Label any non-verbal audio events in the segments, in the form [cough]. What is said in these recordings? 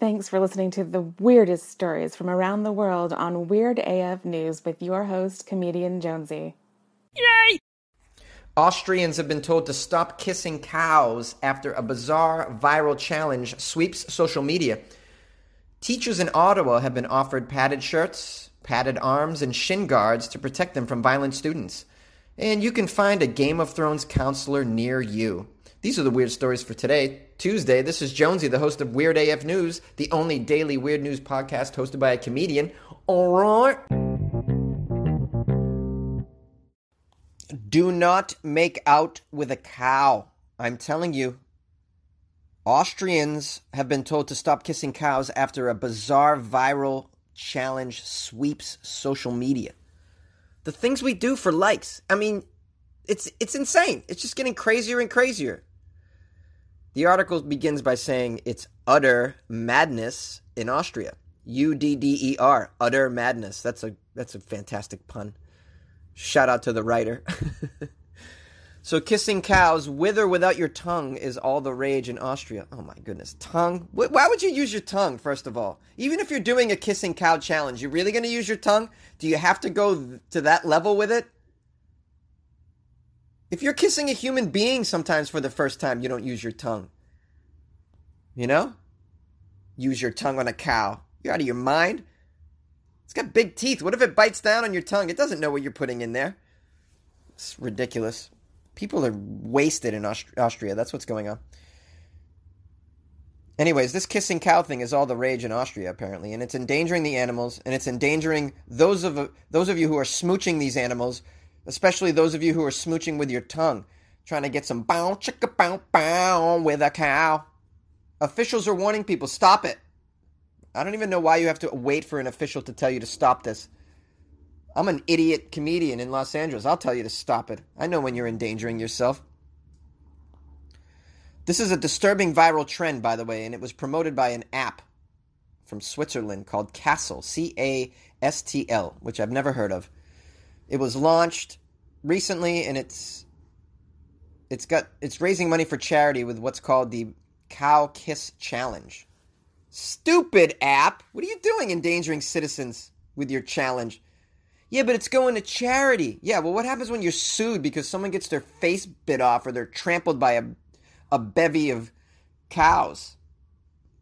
thanks for listening to the weirdest stories from around the world on Weird AF News with your host, comedian Jonesy. Yay! Austrians have been told to stop kissing cows after a bizarre viral challenge sweeps social media. Teachers in Ottawa have been offered padded shirts, padded arms, and shin guards to protect them from violent students. And you can find a Game of Thrones counselor near you. These are the weird stories for today, Tuesday. This is Jonesy, the host of Weird AF News, the only daily weird news podcast hosted by a comedian. All right. Do not make out with a cow. I'm telling you. Austrians have been told to stop kissing cows after a bizarre viral challenge sweeps social media. The things we do for likes. I mean, it's it's insane. It's just getting crazier and crazier. The article begins by saying it's utter madness in Austria. U D D E R, utter madness. That's a that's a fantastic pun. Shout out to the writer. [laughs] so kissing cows with or without your tongue is all the rage in Austria. Oh my goodness, tongue. Why would you use your tongue first of all? Even if you're doing a kissing cow challenge, you're really going to use your tongue? Do you have to go to that level with it? If you're kissing a human being sometimes for the first time, you don't use your tongue. You know? Use your tongue on a cow. You're out of your mind. It's got big teeth. What if it bites down on your tongue? It doesn't know what you're putting in there. It's ridiculous. People are wasted in Aust- Austria. That's what's going on. Anyways, this kissing cow thing is all the rage in Austria apparently, and it's endangering the animals, and it's endangering those of those of you who are smooching these animals especially those of you who are smooching with your tongue, trying to get some bow chicka bow bow with a cow. Officials are warning people, stop it. I don't even know why you have to wait for an official to tell you to stop this. I'm an idiot comedian in Los Angeles. I'll tell you to stop it. I know when you're endangering yourself. This is a disturbing viral trend, by the way, and it was promoted by an app from Switzerland called Castl, C A S T L, which I've never heard of. It was launched recently, and it's it's got it's raising money for charity with what's called the Cow Kiss Challenge. Stupid app! What are you doing, endangering citizens with your challenge? Yeah, but it's going to charity. Yeah, well, what happens when you're sued because someone gets their face bit off or they're trampled by a a bevy of cows?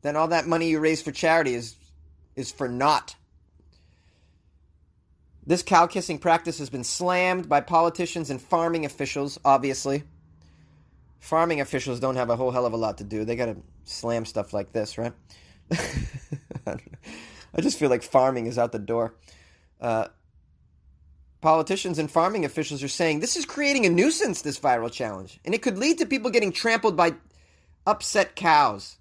Then all that money you raise for charity is is for naught. This cow kissing practice has been slammed by politicians and farming officials, obviously. Farming officials don't have a whole hell of a lot to do. They got to slam stuff like this, right? [laughs] I just feel like farming is out the door. Uh, politicians and farming officials are saying this is creating a nuisance, this viral challenge, and it could lead to people getting trampled by upset cows,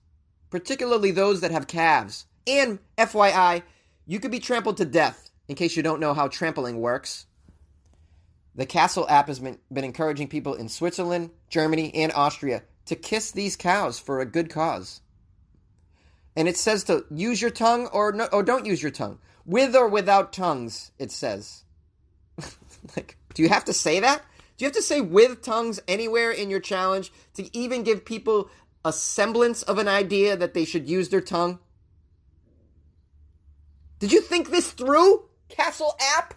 particularly those that have calves. And FYI, you could be trampled to death in case you don't know how trampling works, the Castl app has been, been encouraging people in Switzerland, Germany, and Austria to kiss these cows for a good cause. And it says to use your tongue or no, or don't use your tongue. With or without tongues, it says. [laughs] like, do you have to say that? Do you have to say with tongues anywhere in your challenge to even give people a semblance of an idea that they should use their tongue? Did you think this through? Castl app?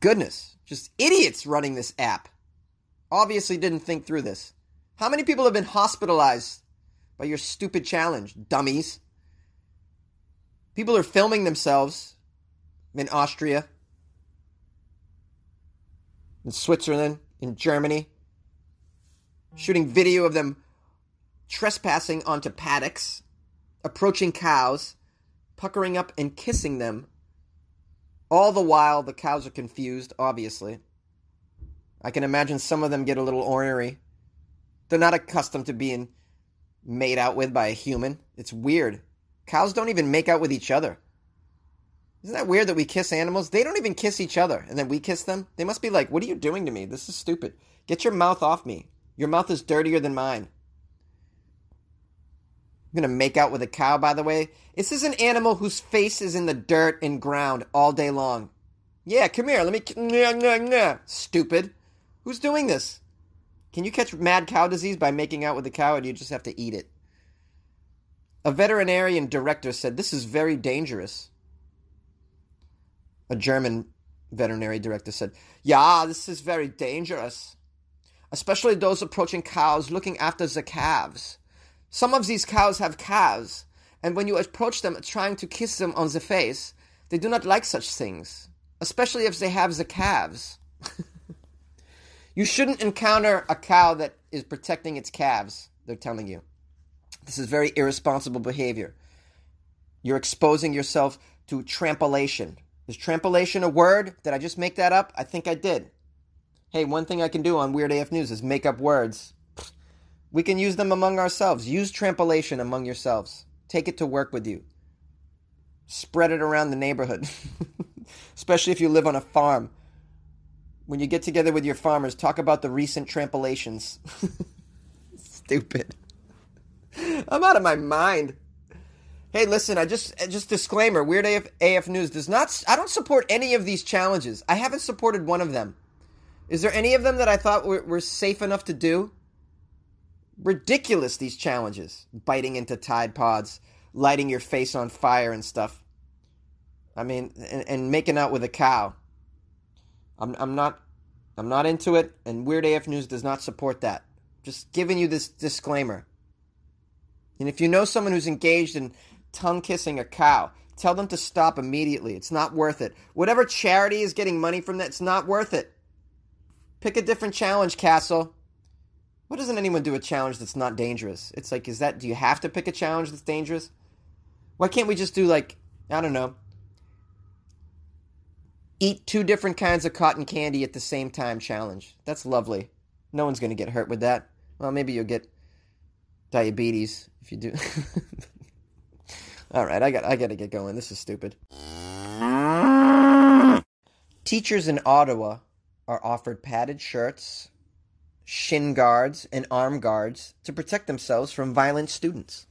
Goodness, just idiots running this app. Obviously didn't think through this. How many people have been hospitalized by your stupid challenge, dummies? People are filming themselves in Austria, in Switzerland, in Germany, shooting video of them trespassing onto paddocks approaching cows, puckering up and kissing them. All the while, the cows are confused, obviously. I can imagine some of them get a little ornery. They're not accustomed to being made out with by a human. It's weird. Cows don't even make out with each other. Isn't that weird that we kiss animals? They don't even kiss each other, and then we kiss them? They must be like, What are you doing to me? This is stupid. Get your mouth off me. Your mouth is dirtier than mine. I'm gonna make out with a cow, by the way. This is an animal whose face is in the dirt and ground all day long. Yeah, come here. Let me. Nah, nah, nah. Stupid. Who's doing this? Can you catch mad cow disease by making out with a cow, or do you just have to eat it? A veterinarian director said this is very dangerous. A German veterinary director said, Yeah, this is very dangerous, especially those approaching cows looking after the calves. Some of these cows have calves, and when you approach them trying to kiss them on the face, they do not like such things, especially if they have the calves. [laughs] you shouldn't encounter a cow that is protecting its calves, they're telling you. This is very irresponsible behavior. You're exposing yourself to trampolation. Is trampolation a word? Did I just make that up? I think I did. Hey, one thing I can do on Weird AF News is make up words. We can use them among ourselves. Use trampolation among yourselves. Take it to work with you. Spread it around the neighborhood, [laughs] especially if you live on a farm. When you get together with your farmers, talk about the recent trampolations. [laughs] Stupid. I'm out of my mind. Hey, listen, I just uh, just disclaimer, Weird AF, AF News does not I don't support any of these challenges. I haven't supported one of them. Is there any of them that I thought were, were safe enough to do? Ridiculous these challenges. Biting into Tide Pods, lighting your face on fire and stuff. I mean, and, and making out with a cow. I'm I'm not I'm not into it, and Weird AF News does not support that. Just giving you this disclaimer. And if you know someone who's engaged in tongue kissing a cow, tell them to stop immediately. It's not worth it. Whatever charity is getting money from that, it's not worth it. Pick a different challenge, Castl. Why doesn't anyone do a challenge that's not dangerous? It's like, is that, do you have to pick a challenge that's dangerous? Why can't we just do, like, I don't know, eat two different kinds of cotton candy at the same time challenge? That's lovely. No one's going to get hurt with that. Well, maybe you'll get diabetes if you do. [laughs] All right, I got I got to get going. This is stupid. Teachers in Ottawa are offered padded shirts, shin guards, and arm guards to protect themselves from violent students.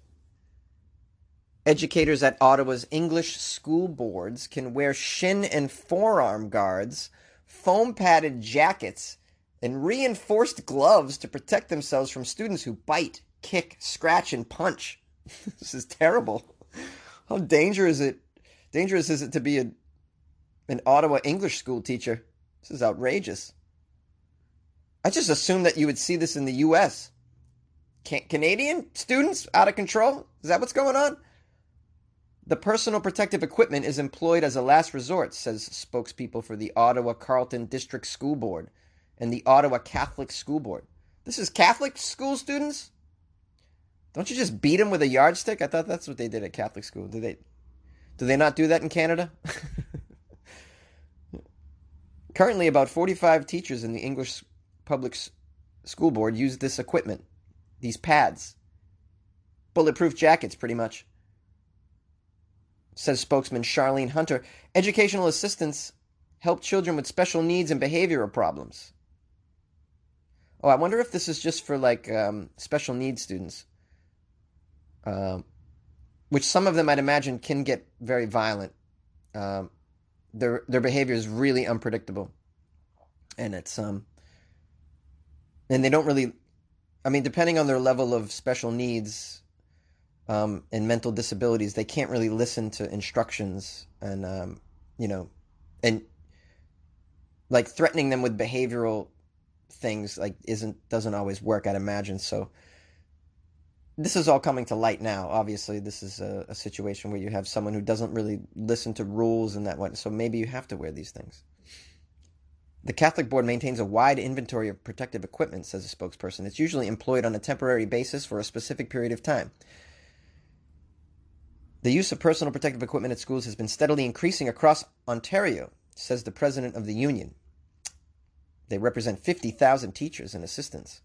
Educators at Ottawa's English school boards can wear shin and forearm guards, foam padded jackets, and reinforced gloves to protect themselves from students who bite, kick, scratch, and punch. [laughs] this is terrible. How dangerous is it? Dangerous is it to be a, an Ottawa English school teacher? This is outrageous. I just assumed that you would see this in the U.S. Can- Canadian students out of control? Is that what's going on? The personal protective equipment is employed as a last resort, says spokespeople for the Ottawa Carleton District School Board and the Ottawa Catholic School Board. This is Catholic school students? Don't you just beat them with a yardstick? I thought that's what they did at Catholic school. Do they? Do they not do that in Canada? [laughs] Currently, about 45 teachers in the English Public School Board use this equipment, these pads, bulletproof jackets, pretty much. Says spokesman Charlene Hunter. Educational assistants help children with special needs and behavioral problems. Oh, I wonder if this is just for like um, special needs students. Um, which some of them I'd imagine can get very violent. Um, their their behavior is really unpredictable, and it's um, and they don't really, I mean, depending on their level of special needs, um, and mental disabilities, they can't really listen to instructions, and um, you know, and like threatening them with behavioral things like isn't doesn't always work. I'd imagine so this is all coming to light now. Obviously, this is a, a, situation where you have someone who doesn't really listen to rules and that way. So maybe you have to wear these things. The Catholic Board maintains a wide inventory of protective equipment, says a spokesperson. It's usually employed on a temporary basis for a specific period of time. The use of personal protective equipment at schools has been steadily increasing across Ontario, says the president of the union. They represent 50,000 teachers and assistants.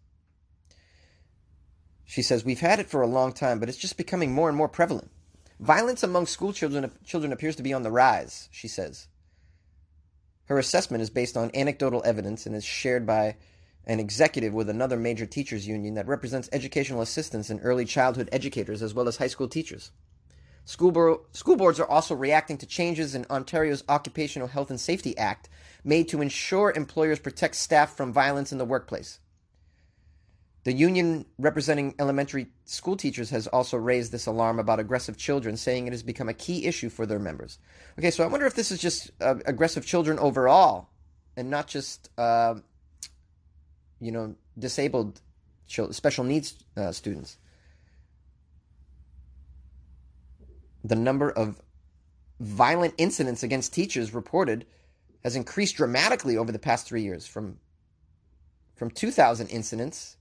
She says, We've had it for a long time, but it's just becoming more and more prevalent. Violence among school children, children appears to be on the rise, she says. Her assessment is based on anecdotal evidence and is shared by an executive with another major teachers union that represents educational assistants and early childhood educators as well as high school teachers. School, school boards are also reacting to changes in Ontario's Occupational Health and Safety Act made to ensure employers protect staff from violence in the workplace. The union representing elementary school teachers has also raised this alarm about aggressive children, saying it has become a key issue for their members. Okay, so I wonder if this is just uh, aggressive children overall, and not just uh, you know disabled children, special needs uh, students. The number of violent incidents against teachers reported has increased dramatically over the past three years, from from 2,000 incidents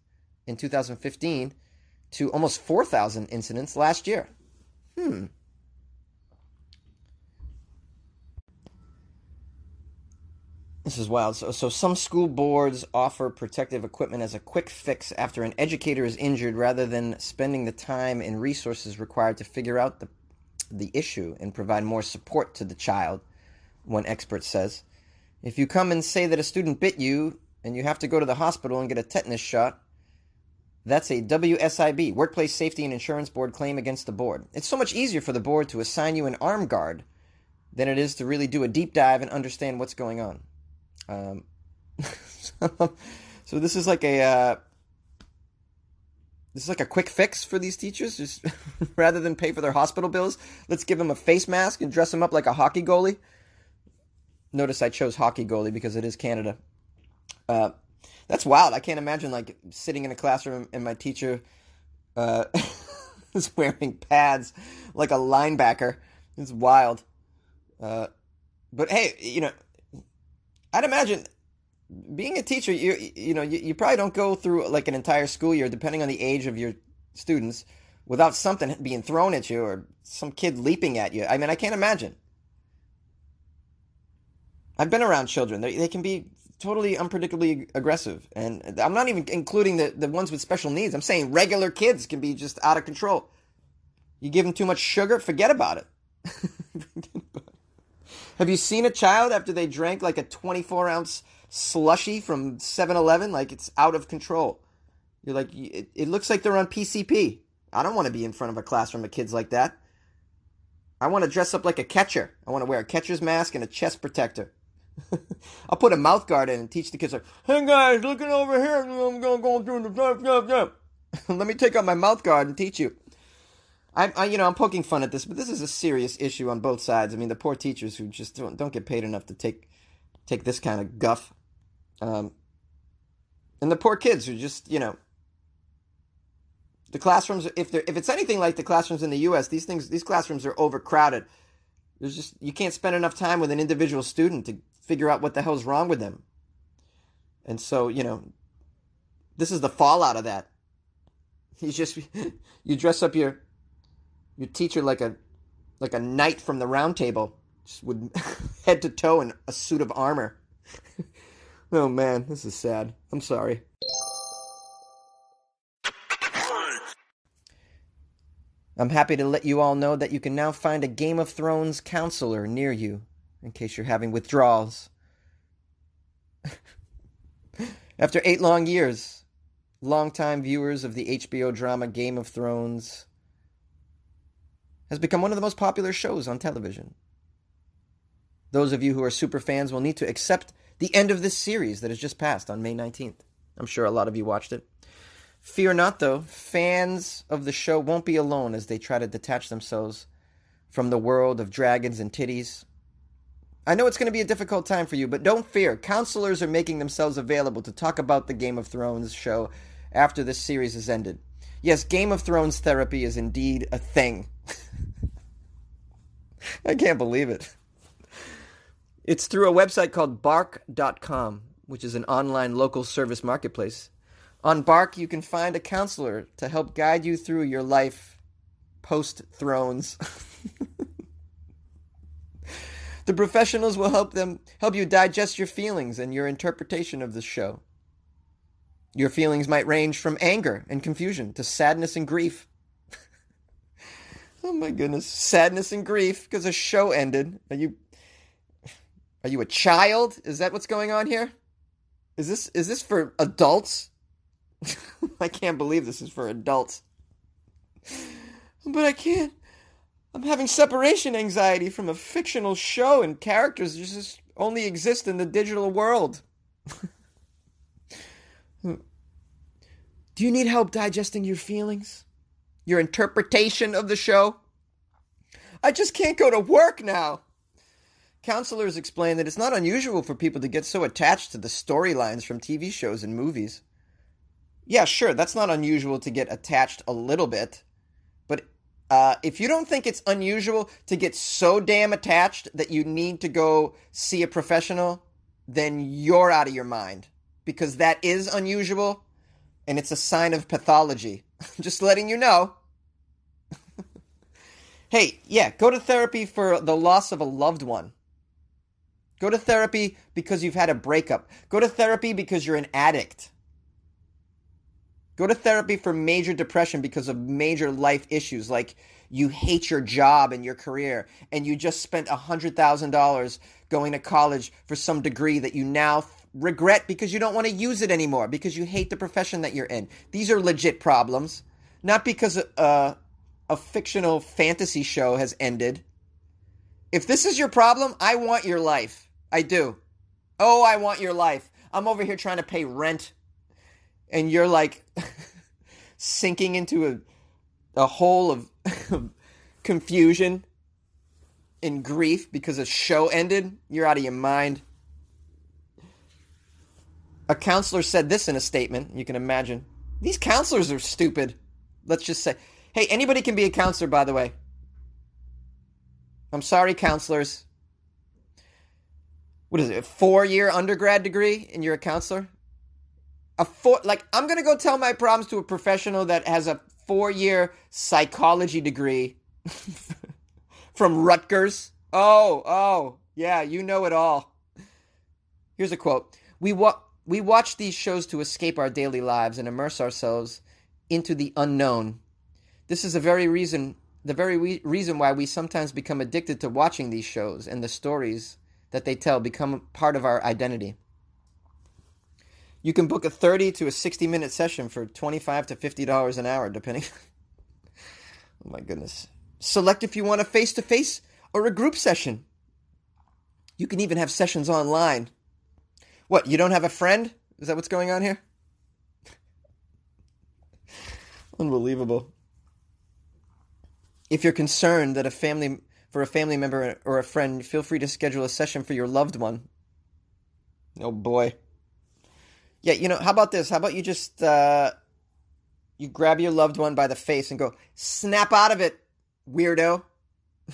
in 2015 to almost 4,000 incidents last year. Hmm. This is wild. So, so some school boards offer protective equipment as a quick fix after an educator is injured rather than spending the time and resources required to figure out the, the issue and provide more support to the child, one expert says. If you come and say that a student bit you and you have to go to the hospital and get a tetanus shot, that's a WSIB, Workplace Safety and Insurance Board claim against the board. It's so much easier for the board to assign you an arm guard than it is to really do a deep dive and understand what's going on. Um, [laughs] so this is like a uh, this is like a quick fix for these teachers. Just [laughs] rather than pay for their hospital bills, let's give them a face mask and dress them up like a hockey goalie. Notice I chose hockey goalie because it is Canada. Uh, that's wild. I can't imagine like sitting in a classroom and my teacher uh, [laughs] is wearing pads like a linebacker. It's wild. Uh, but hey, you know, I'd imagine being a teacher, you you know, you, you probably don't go through like an entire school year, depending on the age of your students, without something being thrown at you or some kid leaping at you. I mean, I can't imagine. I've been around children. They, they can be totally unpredictably aggressive. And I'm not even including the, the ones with special needs. I'm saying regular kids can be just out of control. You give them too much sugar, forget about it. [laughs] Have you seen a child after they drank like a 24 ounce slushy from 7 Eleven? Like it's out of control. You're like, it, it looks like they're on PCP. I don't want to be in front of a classroom of kids like that. I want to dress up like a catcher. I want to wear a catcher's mask and a chest protector. [laughs] I'll put a mouth guard in and teach the kids like, "Hey guys, looking over here. I'm gonna go through the jump, jump, jump." [laughs] Let me take out my mouth guard and teach you. I, I, you know, I'm poking fun at this, but this is a serious issue on both sides. I mean, the poor teachers who just don't, don't get paid enough to take take this kind of guff, um, and the poor kids who just, you know, the classrooms. If they're if it's anything like the classrooms in the U.S., these things, these classrooms are overcrowded. There's just you can't spend enough time with an individual student to figure out what the hell's wrong with them. And so, you know, this is the fallout of that. [laughs] You just [laughs] you dress up your your teacher like a like a knight from the round table, just with [laughs] head to toe in a suit of armor. oh man, this is sad. I'm sorry. I'm happy to let you all know that you can now find a Game of Thrones counselor near you in case you're having withdrawals. [laughs] After eight long years, longtime viewers of the HBO drama Game of Thrones has become one of the most popular shows on television. Those of you who are super fans will need to accept the end of this series that has just passed on May 19th. I'm sure a lot of you watched it. Fear not, though, fans of the show won't be alone as they try to detach themselves from the world of dragons and titties I know it's going to be a difficult time for you, but don't fear. Counselors are making themselves available to talk about the Game of Thrones show after this series has ended. Yes, Game of Thrones therapy is indeed a thing. [laughs] I can't believe it. It's through a website called bark.com, which is an online local service marketplace. On Bark, you can find a counselor to help guide you through your life post Thrones. [laughs] The professionals will help them help you digest your feelings and your interpretation of the show. Your feelings might range from anger and confusion to sadness and grief. [laughs] oh my goodness, sadness and grief because a show ended. Are you Are you a child? Is that what's going on here? Is this is this for adults? [laughs] I can't believe this is for adults. But I can't I'm having separation anxiety from a fictional show and characters that just only exist in the digital world. Do you need help digesting your feelings? Your interpretation of the show? I just can't go to work now. Counselors explain that it's not unusual for people to get so attached to the storylines from TV shows and movies. Yeah, sure, that's not unusual to get attached a little bit. But uh, if you don't think it's unusual to get so damn attached that you need to go see a professional, then you're out of your mind. Because that is unusual and it's a sign of pathology. [laughs] Just letting you know. [laughs] hey, yeah, go to therapy for the loss of a loved one. Go to therapy because you've had a breakup. Go to therapy because you're an addict. Go to therapy for major depression because of major life issues like you hate your job and your career and you just spent $100,000 going to college for some degree that you now regret because you don't want to use it anymore because you hate the profession that you're in. These are legit problems, not because uh, a fictional fantasy show has ended. If this is your problem, I want your life. I do. Oh, I want your life. I'm over here trying to pay rent, and you're like [laughs] sinking into a a hole of [laughs] confusion and grief because a show ended. You're out of your mind. A counselor said this in a statement. You can imagine. These counselors are stupid. Let's just say. Hey, anybody can be a counselor, by the way. I'm sorry, counselors what is it, a four year undergrad degree and you're a counselor? A four, like, I'm to go tell my problems to a professional that has a four year psychology degree [laughs] from Rutgers. Oh, oh, yeah, you know it all. Here's a quote We, wa- we watch these shows to escape our daily lives and immerse ourselves into the unknown. This is the very reason, the very re- reason why we sometimes become addicted to watching these shows and the stories that they tell become part of our identity. You can book a 30 to a 60 minute session for 25 to $50 an hour, depending. [laughs] oh my goodness. Select if you want a face to face or a group session. You can even have sessions online. What, you don't have a friend? Is that what's going on here? [laughs] Unbelievable. If you're concerned that a family for a family member or a friend, feel free to schedule a session for your loved one. Oh boy. Yeah, you know, how about this? How about you just uh you grab your loved one by the face and go, "Snap out of it, weirdo." [laughs]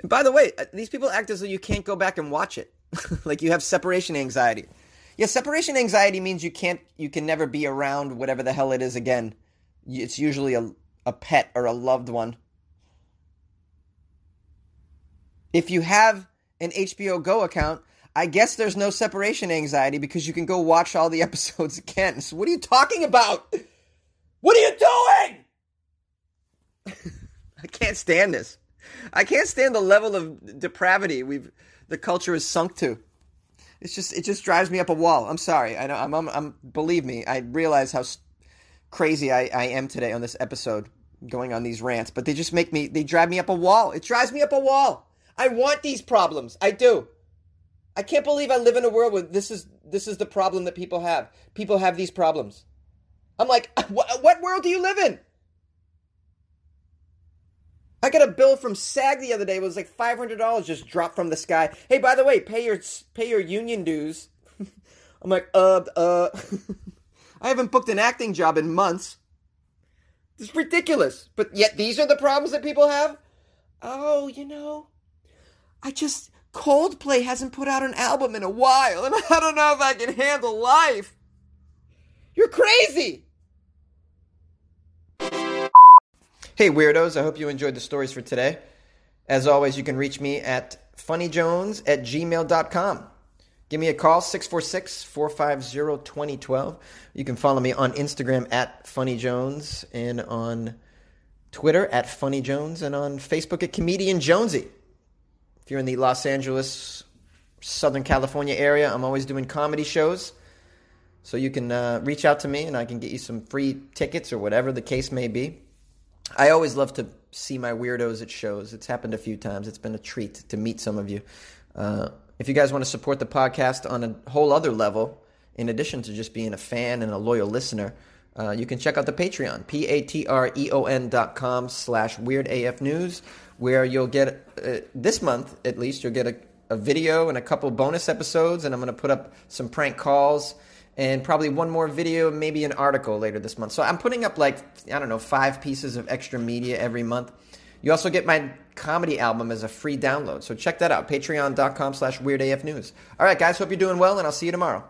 and by the way, uh, these people act as though you can't go back and watch it. [laughs] like you have separation anxiety. Yeah, separation anxiety means you can't you can never be around whatever the hell it is again. It's usually a a pet or a loved one. If you have an HBO Go account, I guess there's no separation anxiety because you can go watch all the [laughs] episodes again. So what are you talking about? What are you doing? [laughs] I can't stand this. I can't stand the level of depravity we've the culture has sunk to. It's just it just drives me up a wall. I'm sorry. I know I'm, I'm, I'm believe me. I realize how crazy I, I am today on this episode going on these rants, but they just make me they drive me up a wall. It drives me up a wall. I want these problems. I do. I can't believe I live in a world where this is this is the problem that people have. People have these problems. I'm like, [laughs] what, what world do you live in? I got a bill from SAG the other day. It was like five hundred dollars just dropped from the sky. Hey, by the way, pay your pay your union dues. [laughs] I'm like, uh, uh. [laughs] I haven't booked an acting job in months. It's ridiculous. But yet these are the problems that people have. Oh, you know, I just Coldplay hasn't put out an album in a while, and [laughs] I don't know if I can handle life. You're crazy! Hey, weirdos, I hope you enjoyed the stories for today. As always, you can reach me at funnyjones at gmail.com. Give me a call, 646 450 2012. You can follow me on Instagram at funnyjones and on Twitter at funnyjones and on Facebook at comedian jonesy. If you're in the Los Angeles, Southern California area, I'm always doing comedy shows. So you can uh, reach out to me and I can get you some free tickets or whatever the case may be. I always love to see my weirdos at shows. It's happened a few times. It's been a treat to meet some of you. Uh, if you guys want to support the podcast on a whole other level in addition to just being a fan and a loyal listener, uh, you can check out the Patreon, P-A-T-R-E-O-N dot com slash Weird AF News, where you'll get, uh, this month at least, you'll get a, a video and a couple bonus episodes, and I'm going to put up some prank calls and probably one more video, maybe an article later this month. So I'm putting up like, I don't know, five pieces of extra media every month. You also get my comedy album as a free download. So check that out, patreon.com slash weirdafnews. All right, guys, hope you're doing well, and I'll see you tomorrow.